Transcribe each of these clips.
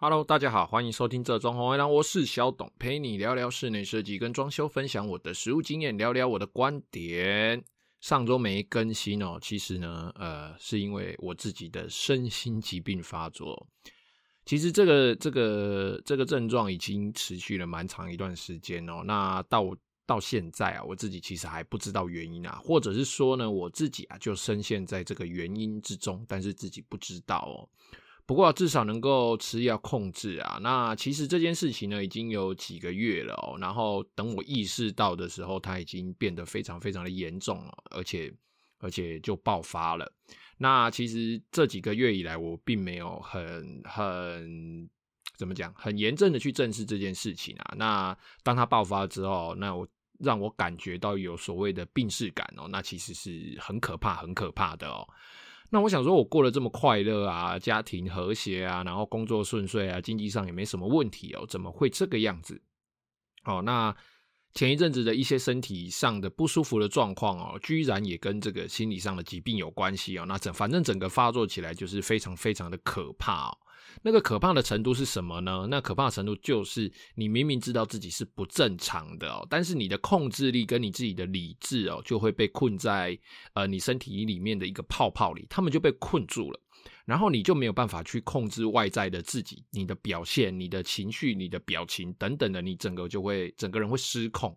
Hello，大家好，欢迎收听这装潢微浪，我是小董，陪你聊聊室内设计跟装修，分享我的实务经验，聊聊我的观点。上周没更新哦，其实呢，呃，是因为我自己的身心疾病发作。其实这个这个这个症状已经持续了蛮长一段时间哦。那到到现在啊，我自己其实还不知道原因啊，或者是说呢，我自己啊就深陷在这个原因之中，但是自己不知道哦。不过至少能够吃药控制啊。那其实这件事情呢，已经有几个月了哦。然后等我意识到的时候，它已经变得非常非常的严重了，而且而且就爆发了。那其实这几个月以来，我并没有很很怎么讲，很严正的去正视这件事情啊。那当它爆发之后，那我让我感觉到有所谓的病识感哦，那其实是很可怕、很可怕的哦。那我想说，我过得这么快乐啊，家庭和谐啊，然后工作顺遂啊，经济上也没什么问题哦，怎么会这个样子？哦，那前一阵子的一些身体上的不舒服的状况哦，居然也跟这个心理上的疾病有关系哦。那整反正整个发作起来就是非常非常的可怕哦。那个可怕的程度是什么呢？那可怕程度就是你明明知道自己是不正常的哦，但是你的控制力跟你自己的理智哦，就会被困在呃你身体里面的一个泡泡里，他们就被困住了，然后你就没有办法去控制外在的自己，你的表现、你的情绪、你的表情等等的，你整个就会整个人会失控。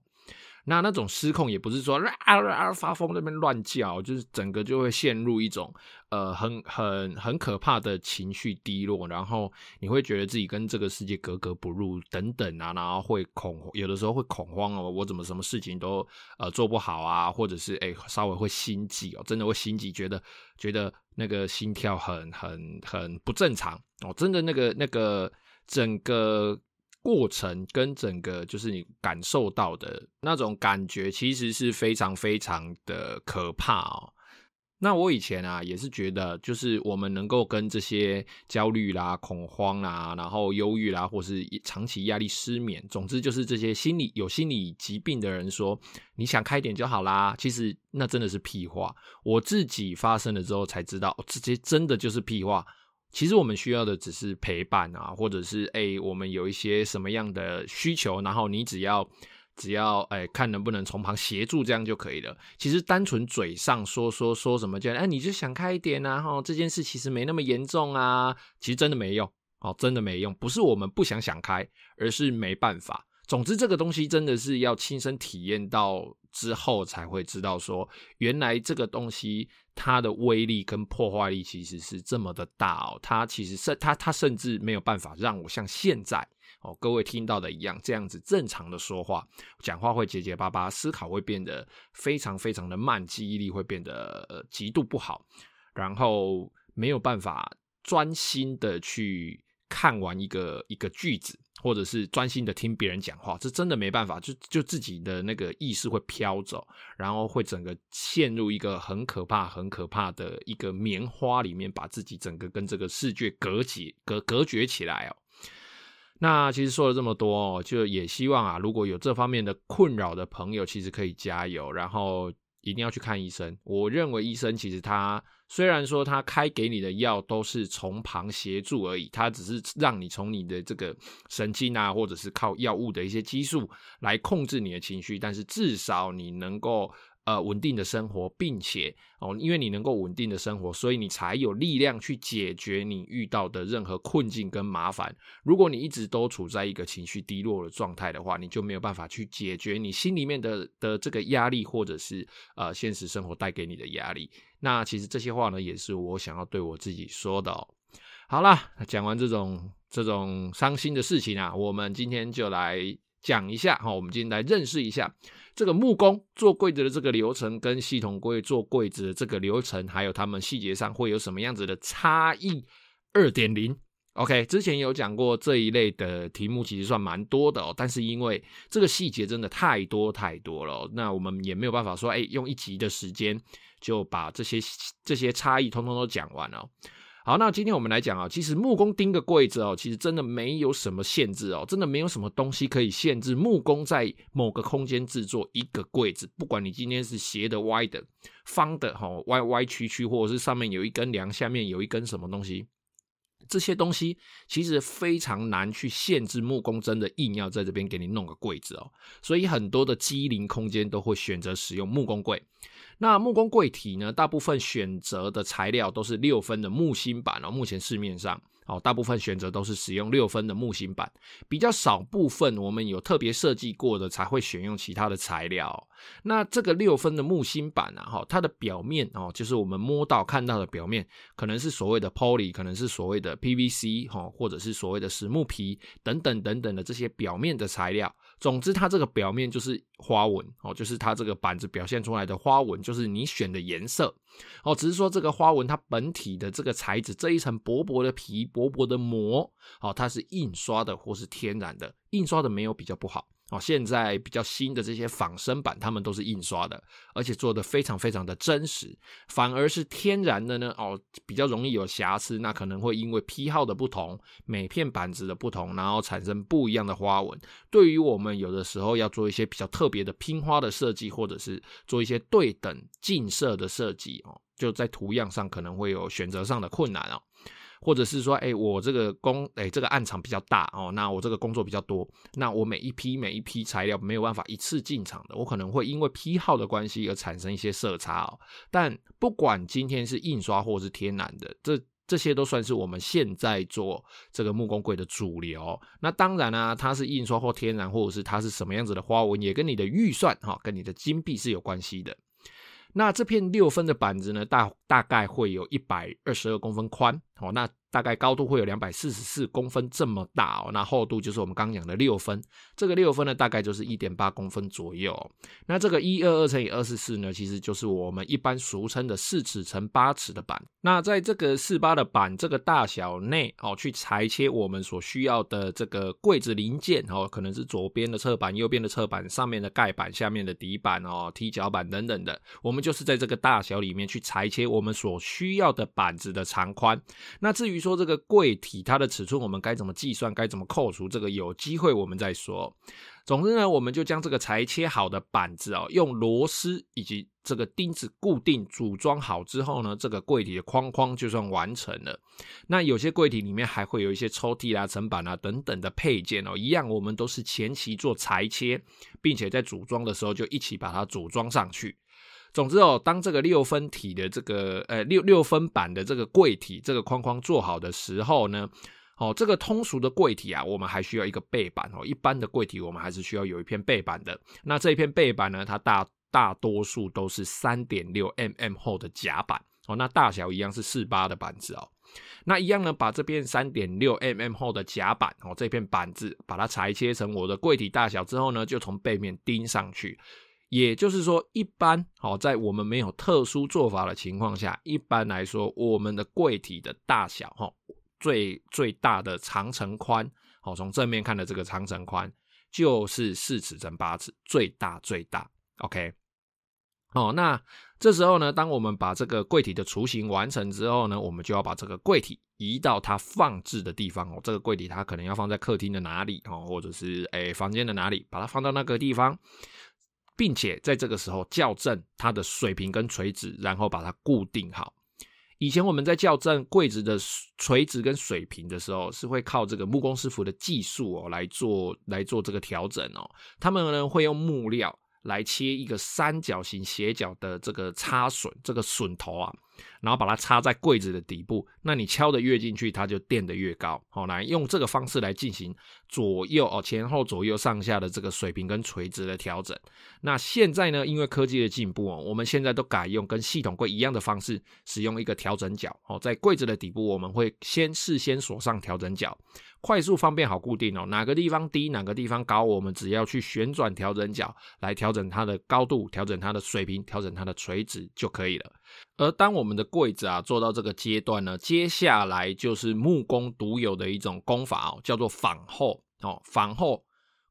那那种失控也不是说啊啊啊发疯那边乱叫，就是整个就会陷入一种呃很很很可怕的情绪低落，然后你会觉得自己跟这个世界格格不入等等啊，然后会恐有的时候会恐慌哦，我怎么什么事情都呃做不好啊，或者是哎、稍微会心悸哦，真的会心悸，觉得觉得那个心跳很很很不正常哦，真的那个那个整个。过程跟整个就是你感受到的那种感觉，其实是非常非常的可怕哦。那我以前啊也是觉得，就是我们能够跟这些焦虑啦、恐慌啦，然后忧郁啦，或是长期压力、失眠，总之就是这些心理有心理疾病的人说，你想开点就好啦。其实那真的是屁话。我自己发生了之后才知道，这些真的就是屁话。其实我们需要的只是陪伴啊，或者是哎、我们有一些什么样的需求，然后你只要只要哎、看能不能从旁协助，这样就可以了。其实单纯嘴上说说说什么就哎，你就想开一点啊，哈，这件事其实没那么严重啊，其实真的没用哦，真的没用，不是我们不想想开，而是没办法。总之，这个东西真的是要亲身体验到之后才会知道，说原来这个东西它的威力跟破坏力其实是这么的大哦。它其实是它它甚至没有办法让我像现在哦各位听到的一样这样子正常的说话，讲话会结结巴巴，思考会变得非常非常的慢，记忆力会变得呃极度不好，然后没有办法专心的去看完一个一个句子。或者是专心的听别人讲话，这真的没办法，就就自己的那个意识会飘走，然后会整个陷入一个很可怕、很可怕的一个棉花里面，把自己整个跟这个世界隔绝、隔隔绝起来哦。那其实说了这么多，就也希望啊，如果有这方面的困扰的朋友，其实可以加油，然后一定要去看医生。我认为医生其实他。虽然说他开给你的药都是从旁协助而已，他只是让你从你的这个神经啊，或者是靠药物的一些激素来控制你的情绪，但是至少你能够。呃，稳定的生活，并且哦，因为你能够稳定的生活，所以你才有力量去解决你遇到的任何困境跟麻烦。如果你一直都处在一个情绪低落的状态的话，你就没有办法去解决你心里面的的这个压力，或者是呃现实生活带给你的压力。那其实这些话呢，也是我想要对我自己说的。好啦，讲完这种这种伤心的事情啊，我们今天就来讲一下哈，我们今天来认识一下。这个木工做柜子的这个流程，跟系统柜做柜子的这个流程，还有他们细节上会有什么样子的差异？二点零，OK，之前有讲过这一类的题目，其实算蛮多的哦。但是因为这个细节真的太多太多了，那我们也没有办法说，哎，用一集的时间就把这些这些差异通通都讲完了。好，那今天我们来讲啊，其实木工钉个柜子哦，其实真的没有什么限制哦，真的没有什么东西可以限制木工在某个空间制作一个柜子，不管你今天是斜的、歪的、方的，哈，歪歪曲曲，或者是上面有一根梁，下面有一根什么东西，这些东西其实非常难去限制木工，真的硬要在这边给你弄个柜子哦。所以很多的机灵空间都会选择使用木工柜。那木工柜体呢，大部分选择的材料都是六分的木芯板哦。目前市面上。哦，大部分选择都是使用六分的木芯板，比较少部分我们有特别设计过的才会选用其他的材料。那这个六分的木芯板啊，哈，它的表面哦，就是我们摸到看到的表面，可能是所谓的 poly，可能是所谓的 PVC，哈，或者是所谓的实木皮等等等等的这些表面的材料。总之，它这个表面就是花纹哦，就是它这个板子表现出来的花纹，就是你选的颜色哦。只是说这个花纹它本体的这个材质，这一层薄薄的皮、薄薄的膜哦，它是印刷的或是天然的，印刷的没有比较不好。哦，现在比较新的这些仿生板，他们都是印刷的，而且做得非常非常的真实。反而是天然的呢，哦，比较容易有瑕疵，那可能会因为批号的不同，每片板子的不同，然后产生不一样的花纹。对于我们有的时候要做一些比较特别的拼花的设计，或者是做一些对等近色的设计，哦，就在图样上可能会有选择上的困难哦。或者是说，哎、我这个工，哎、这个案场比较大哦，那我这个工作比较多，那我每一批每一批材料没有办法一次进场的，我可能会因为批号的关系而产生一些色差哦。但不管今天是印刷或是天然的，这这些都算是我们现在做这个木工柜的主流。那当然啊，它是印刷或天然，或者是它是什么样子的花纹，也跟你的预算哈，跟你的金币是有关系的。那这片六分的板子呢，大大概会有一百二十二公分宽哦，那。大概高度会有两百四十四公分这么大哦，那厚度就是我们刚讲的六分，这个六分呢大概就是一点八公分左右。那这个一二二乘以二十四呢，其实就是我们一般俗称的四尺乘八尺的板。那在这个四八的板这个大小内哦，去裁切我们所需要的这个柜子零件哦，可能是左边的侧板、右边的侧板、上面的盖板、下面的底板哦、踢脚板等等的，我们就是在这个大小里面去裁切我们所需要的板子的长宽。那至于说这个柜体它的尺寸，我们该怎么计算？该怎么扣除？这个有机会我们再说。总之呢，我们就将这个裁切好的板子哦，用螺丝以及这个钉子固定组装好之后呢，这个柜体的框框就算完成了。那有些柜体里面还会有一些抽屉啊、层板啊等等的配件哦，一样我们都是前期做裁切，并且在组装的时候就一起把它组装上去。总之哦，当这个六分体的这个呃六六分板的这个柜体这个框框做好的时候呢，哦，这个通俗的柜体啊，我们还需要一个背板哦。一般的柜体我们还是需要有一片背板的。那这一片背板呢，它大大多数都是三点六 mm 厚的夹板哦。那大小一样是四八的板子哦。那一样呢，把这片三点六 mm 厚的夹板哦，这片板子把它裁切成我的柜体大小之后呢，就从背面钉上去。也就是说，一般哦，在我们没有特殊做法的情况下，一般来说，我们的柜体的大小哈，最最大的长乘宽，好，从正面看的这个长乘宽就是四尺乘八尺，最大最大，OK。哦，那这时候呢，当我们把这个柜体的雏形完成之后呢，我们就要把这个柜体移到它放置的地方哦。这个柜体它可能要放在客厅的哪里哦，或者是诶房间的哪里，把它放到那个地方。并且在这个时候校正它的水平跟垂直，然后把它固定好。以前我们在校正柜子的垂直跟水平的时候，是会靠这个木工师傅的技术哦来做来做这个调整哦。他们呢会用木料来切一个三角形斜角的这个插榫，这个榫头啊。然后把它插在柜子的底部，那你敲得越进去，它就垫得越高。好，来用这个方式来进行左右哦，前后左右上下的这个水平跟垂直的调整。那现在呢，因为科技的进步哦，我们现在都改用跟系统柜一样的方式，使用一个调整角。哦，在柜子的底部，我们会先事先锁上调整角。快速方便好固定哦，哪个地方低哪个地方高，我们只要去旋转调整角来调整它的高度，调整它的水平，调整它的垂直就可以了。而当我们的柜子啊做到这个阶段呢，接下来就是木工独有的一种工法哦，叫做仿厚哦。仿厚，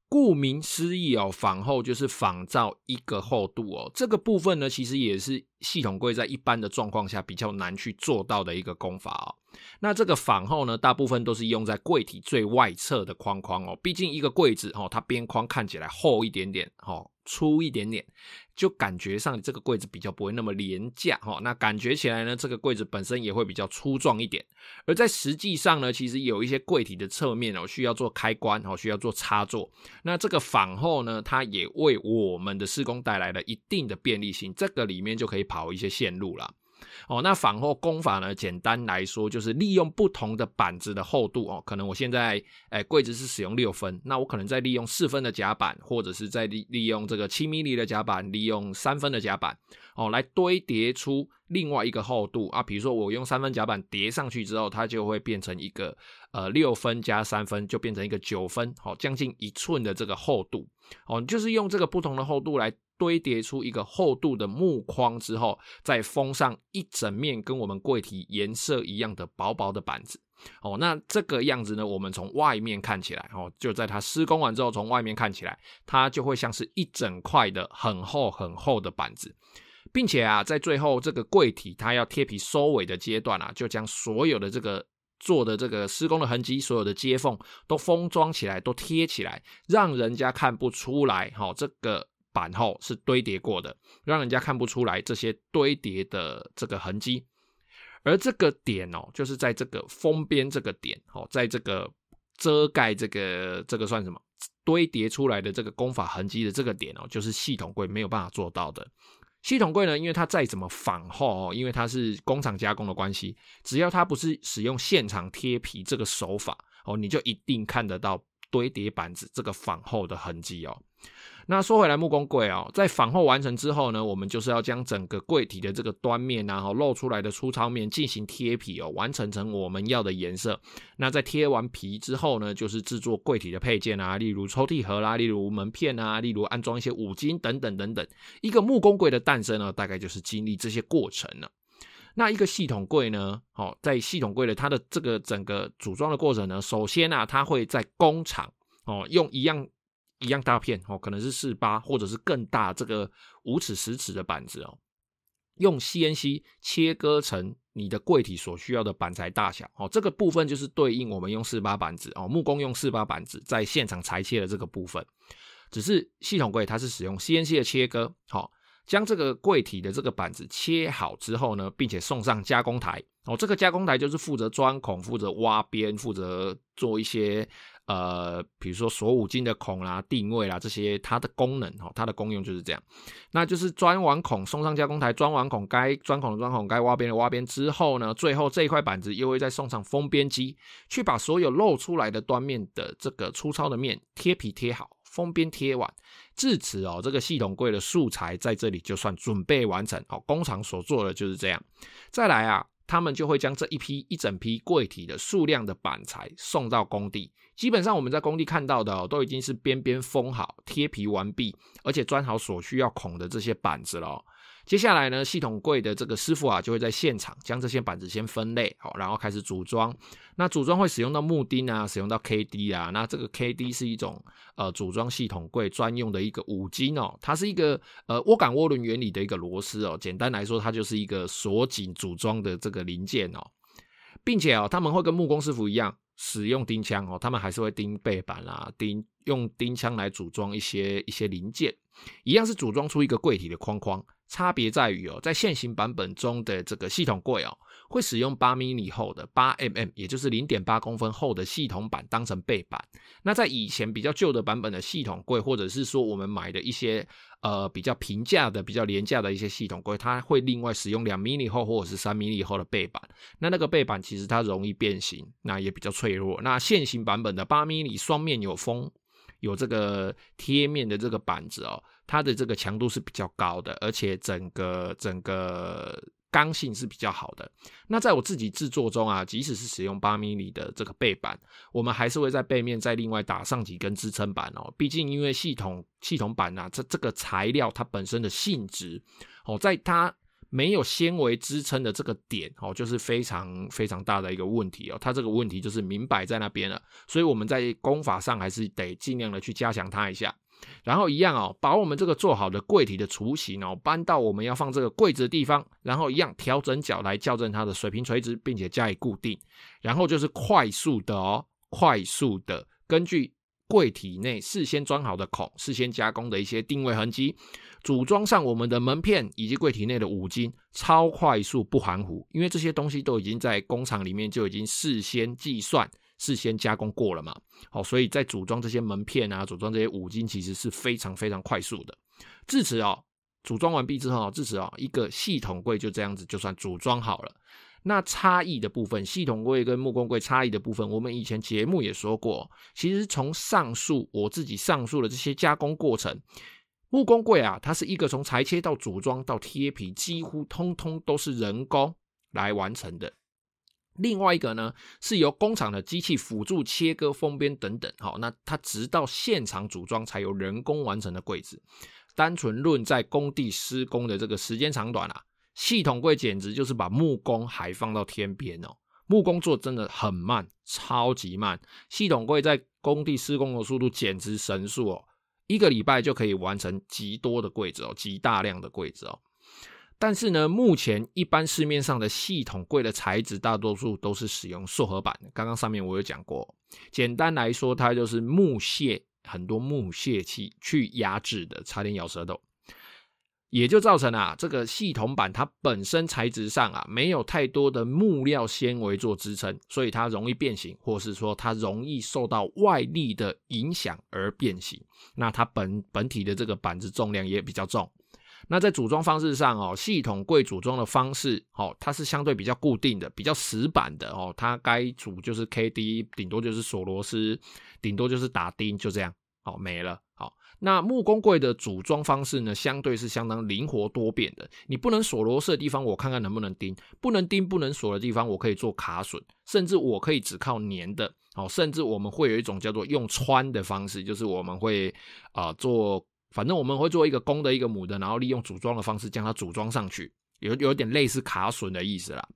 顾名思义哦，仿厚就是仿造一个厚度哦。这个部分呢，其实也是系统柜在一般的状况下比较难去做到的一个工法哦。那这个仿后呢，大部分都是用在柜体最外侧的框框哦。毕竟一个柜子哦，它边框看起来厚一点点哦，粗一点点，就感觉上这个柜子比较不会那么廉价哦。那感觉起来呢，这个柜子本身也会比较粗壮一点。而在实际上呢，其实有一些柜体的侧面哦，需要做开关哦，需要做插座。那这个仿后呢，它也为我们的施工带来了一定的便利性。这个里面就可以跑一些线路了。哦，那仿后工法呢？简单来说，就是利用不同的板子的厚度哦。可能我现在诶柜子是使用六分，那我可能再利用四分的夹板，或者是再利利用这个七 mm 的夹板，利用三分的夹板哦，来堆叠出另外一个厚度啊。比如说我用三分夹板叠上去之后，它就会变成一个呃六分加三分，就变成一个九分，好，将近一寸的这个厚度哦，就是用这个不同的厚度来。堆叠出一个厚度的木框之后，再封上一整面跟我们柜体颜色一样的薄薄的板子。哦，那这个样子呢，我们从外面看起来，哦，就在它施工完之后，从外面看起来，它就会像是一整块的很厚很厚的板子，并且啊，在最后这个柜体它要贴皮收尾的阶段啊，就将所有的这个做的这个施工的痕迹，所有的接缝都封装起来，都贴起来，让人家看不出来，哈，这个。板后是堆叠过的，让人家看不出来这些堆叠的这个痕迹。而这个点哦，就是在这个封边这个点哦，在这个遮盖这个这个算什么？堆叠出来的这个工法痕迹的这个点哦，就是系统柜没有办法做到的。系统柜呢，因为它再怎么仿后哦，因为它是工厂加工的关系，只要它不是使用现场贴皮这个手法哦，你就一定看得到堆叠板子这个仿后的痕迹哦。那说回来，木工柜哦，在仿后完成之后呢，我们就是要将整个柜体的这个端面啊，然后露出来的粗糙面进行贴皮哦，完成成我们要的颜色。那在贴完皮之后呢，就是制作柜体的配件啊，例如抽屉盒啦，例如门片啊，例如安装一些五金等等等等。一个木工柜的诞生呢，大概就是经历这些过程了。那一个系统柜呢，哦，在系统柜的它的这个整个组装的过程呢，首先啊，它会在工厂哦，用一样。一样大片哦，可能是四八或者是更大这个五尺十尺的板子哦，用 CNC 切割成你的柜体所需要的板材大小哦，这个部分就是对应我们用四八板子哦，木工用四八板子在现场裁切的这个部分，只是系统柜它是使用 CNC 的切割，好，将这个柜体的这个板子切好之后呢，并且送上加工台哦，这个加工台就是负责钻孔、负责挖边、负责做一些。呃，比如说锁五金的孔啦、定位啦这些，它的功能哈，它的功用就是这样。那就是钻完孔送上加工台，钻完孔该钻孔的钻孔，该挖边的挖边之后呢，最后这一块板子又会再送上封边机，去把所有露出来的端面的这个粗糙的面贴皮贴好，封边贴完。至此哦，这个系统柜的素材在这里就算准备完成哦，工厂所做的就是这样。再来啊。他们就会将这一批一整批柜体的数量的板材送到工地。基本上我们在工地看到的，都已经是边边封好、贴皮完毕，而且钻好所需要孔的这些板子了。接下来呢，系统柜的这个师傅啊，就会在现场将这些板子先分类，好，然后开始组装。那组装会使用到木钉啊，使用到 KD 啊。那这个 KD 是一种呃组装系统柜专用的一个五金哦，它是一个呃涡杆涡轮原理的一个螺丝哦。简单来说，它就是一个锁紧组装的这个零件哦，并且哦，他们会跟木工师傅一样使用钉枪哦，他们还是会钉背板啊，钉用钉枪来组装一些一些零件，一样是组装出一个柜体的框框。差别在于哦，在现行版本中的这个系统柜哦，会使用八 mm 厚的八 mm，也就是零点八公分厚的系统板当成背板。那在以前比较旧的版本的系统柜，或者是说我们买的一些呃比较平价的、比较廉价的一些系统柜，它会另外使用两 mm 厚或者是三 mm 厚的背板。那那个背板其实它容易变形，那也比较脆弱。那现行版本的八 mini 双面有封，有这个贴面的这个板子哦。它的这个强度是比较高的，而且整个整个刚性是比较好的。那在我自己制作中啊，即使是使用八 mm 的这个背板，我们还是会在背面再另外打上几根支撑板哦。毕竟因为系统系统板啊，这这个材料它本身的性质哦，在它没有纤维支撑的这个点哦，就是非常非常大的一个问题哦。它这个问题就是明摆在那边了，所以我们在工法上还是得尽量的去加强它一下。然后一样哦，把我们这个做好的柜体的雏形哦，搬到我们要放这个柜子的地方，然后一样调整角来校正它的水平垂直，并且加以固定。然后就是快速的哦，快速的根据柜体内事先钻好的孔，事先加工的一些定位痕迹，组装上我们的门片以及柜体内的五金，超快速不含糊，因为这些东西都已经在工厂里面就已经事先计算。事先加工过了嘛？好，所以在组装这些门片啊，组装这些五金，其实是非常非常快速的。至此哦，组装完毕之后，至此哦，一个系统柜就这样子就算组装好了。那差异的部分，系统柜跟木工柜差异的部分，我们以前节目也说过，其实从上述我自己上述的这些加工过程，木工柜啊，它是一个从裁切到组装到贴皮，几乎通通都是人工来完成的。另外一个呢，是由工厂的机器辅助切割、封边等等，好，那它直到现场组装才由人工完成的柜子。单纯论在工地施工的这个时间长短啊，系统柜简直就是把木工还放到天边哦。木工做真的很慢，超级慢。系统柜在工地施工的速度简直神速哦，一个礼拜就可以完成极多的柜子哦，极大量的柜子哦。但是呢，目前一般市面上的系统柜的材质，大多数都是使用塑合板。刚刚上面我有讲过，简单来说，它就是木屑，很多木屑器去压制的，差点咬舌头。也就造成啊，这个系统板它本身材质上啊，没有太多的木料纤维做支撑，所以它容易变形，或是说它容易受到外力的影响而变形。那它本本体的这个板子重量也比较重。那在组装方式上哦，系统柜组装的方式哦，它是相对比较固定的，比较死板的哦。它该组就是 KD，顶多就是锁螺丝，顶多就是打钉，就这样哦，没了。好，那木工柜的组装方式呢，相对是相当灵活多变的。你不能锁螺丝的地方，我看看能不能钉；不能钉、不能锁的地方，我可以做卡榫，甚至我可以只靠粘的。好，甚至我们会有一种叫做用穿的方式，就是我们会啊、做。反正我们会做一个公的，一个母的，然后利用组装的方式将它组装上去，有有点类似卡榫的意思啦。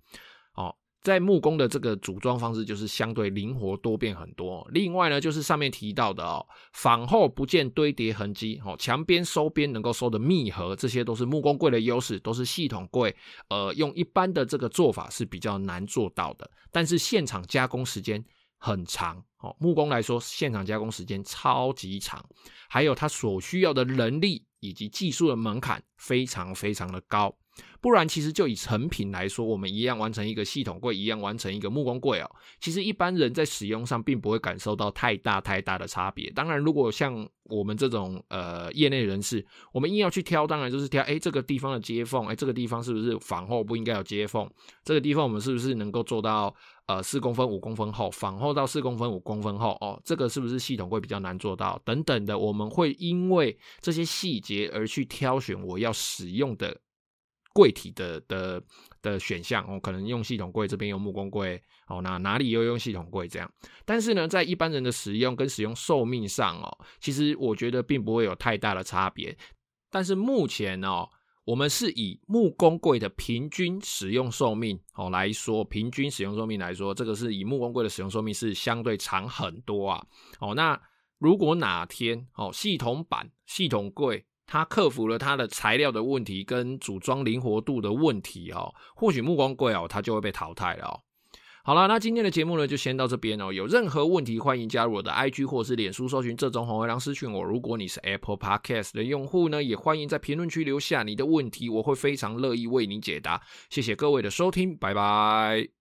在木工的这个组装方式就是相对灵活多变很多。另外呢，就是上面提到的哦，仿后不见堆叠痕迹，哦，墙边收边能够收的密合，这些都是木工柜的优势，都是系统柜。呃，用一般的这个做法是比较难做到的，但是现场加工时间很长哦，木工来说，现场加工时间超级长，还有它所需要的人力以及技术的门槛非常非常的高。不然，其实就以成品来说，我们一样完成一个系统柜，一样完成一个木工柜哦。其实一般人在使用上并不会感受到太大太大的差别。当然，如果像我们这种呃业内人士，我们硬要去挑，当然就是挑，哎，这个地方的接缝，哎，这个地方是不是房后不应该有接缝？这个地方我们是不是能够做到呃四公分五公分厚，房后到四公分五公分厚？哦，这个是不是系统柜比较难做到？等等的，我们会因为这些细节而去挑选我要使用的。柜体的的的选项哦，可能用系统柜，这边用木工柜哦，那哪里又用系统柜这样？但是呢，在一般人的使用跟使用寿命上哦，其实我觉得并不会有太大的差别。但是目前哦，我们是以木工柜的平均使用寿命哦来说，平均使用寿命来说，这个是以木工柜的使用寿命是相对长很多啊。哦，那如果哪天哦，系统板、系统柜。它克服了它的材料的问题跟组装灵活度的问题哦，或许目光贵哦，它就会被淘汰了哦。好了，那今天的节目呢，就先到这边哦。有任何问题，欢迎加入我的 IG 或是脸书搜寻这种红灰狼私讯我。如果你是 Apple Podcast 的用户呢，也欢迎在评论区留下你的问题，我会非常乐意为你解答。谢谢各位的收听，拜拜。